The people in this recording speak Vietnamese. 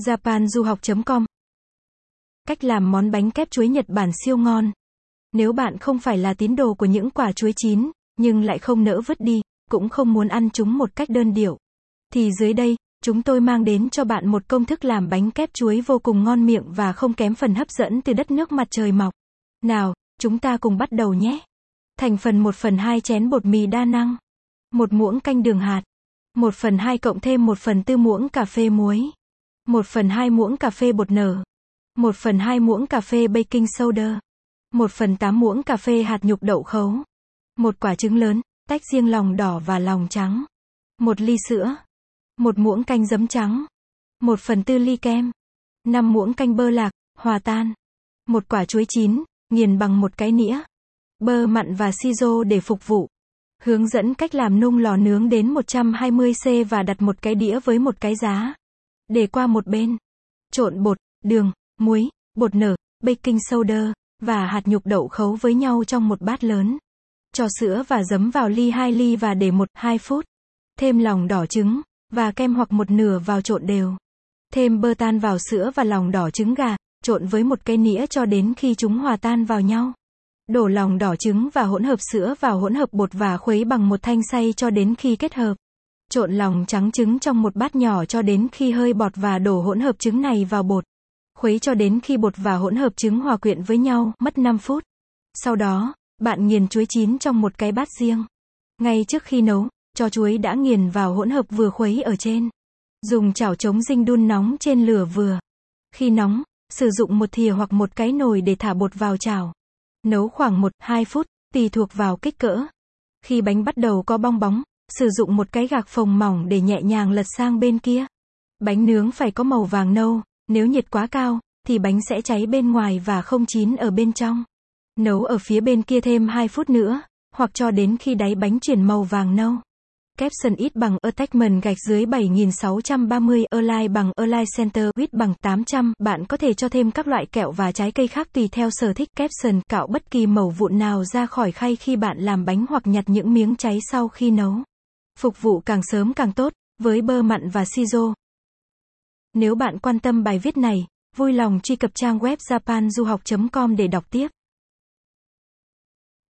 japanduhoc.com Cách làm món bánh kép chuối Nhật Bản siêu ngon. Nếu bạn không phải là tín đồ của những quả chuối chín, nhưng lại không nỡ vứt đi, cũng không muốn ăn chúng một cách đơn điệu, thì dưới đây, chúng tôi mang đến cho bạn một công thức làm bánh kép chuối vô cùng ngon miệng và không kém phần hấp dẫn từ đất nước mặt trời mọc. Nào, chúng ta cùng bắt đầu nhé. Thành phần 1 phần 2 chén bột mì đa năng. một muỗng canh đường hạt. 1 phần 2 cộng thêm 1 phần tư muỗng cà phê muối. 1 phần 2 muỗng cà phê bột nở. 1 phần 2 muỗng cà phê baking soda. 1 phần 8 muỗng cà phê hạt nhục đậu khấu. Một quả trứng lớn, tách riêng lòng đỏ và lòng trắng. Một ly sữa. Một muỗng canh giấm trắng. 1 phần 4 ly kem. 5 muỗng canh bơ lạc, hòa tan. Một quả chuối chín, nghiền bằng một cái nĩa. Bơ mặn và sizo để phục vụ. Hướng dẫn cách làm nung lò nướng đến 120C và đặt một cái đĩa với một cái giá. Để qua một bên. Trộn bột, đường, muối, bột nở, baking soda và hạt nhục đậu khấu với nhau trong một bát lớn. Cho sữa và giấm vào ly 2 ly và để 1-2 phút. Thêm lòng đỏ trứng và kem hoặc một nửa vào trộn đều. Thêm bơ tan vào sữa và lòng đỏ trứng gà, trộn với một cây nĩa cho đến khi chúng hòa tan vào nhau. Đổ lòng đỏ trứng và hỗn hợp sữa vào hỗn hợp bột và khuấy bằng một thanh xay cho đến khi kết hợp. Trộn lòng trắng trứng trong một bát nhỏ cho đến khi hơi bọt và đổ hỗn hợp trứng này vào bột. Khuấy cho đến khi bột và hỗn hợp trứng hòa quyện với nhau, mất 5 phút. Sau đó, bạn nghiền chuối chín trong một cái bát riêng. Ngay trước khi nấu, cho chuối đã nghiền vào hỗn hợp vừa khuấy ở trên. Dùng chảo chống dinh đun nóng trên lửa vừa. Khi nóng, sử dụng một thìa hoặc một cái nồi để thả bột vào chảo. Nấu khoảng 1-2 phút, tùy thuộc vào kích cỡ. Khi bánh bắt đầu có bong bóng, sử dụng một cái gạc phồng mỏng để nhẹ nhàng lật sang bên kia. Bánh nướng phải có màu vàng nâu, nếu nhiệt quá cao, thì bánh sẽ cháy bên ngoài và không chín ở bên trong. Nấu ở phía bên kia thêm 2 phút nữa, hoặc cho đến khi đáy bánh chuyển màu vàng nâu. Capson ít bằng attachment gạch dưới 7630, Align bằng Align Center, width bằng 800, bạn có thể cho thêm các loại kẹo và trái cây khác tùy theo sở thích. Capson cạo bất kỳ mẩu vụn nào ra khỏi khay khi bạn làm bánh hoặc nhặt những miếng cháy sau khi nấu. Phục vụ càng sớm càng tốt, với bơ mặn và sizo. Nếu bạn quan tâm bài viết này, vui lòng truy cập trang web japanduhoc.com để đọc tiếp.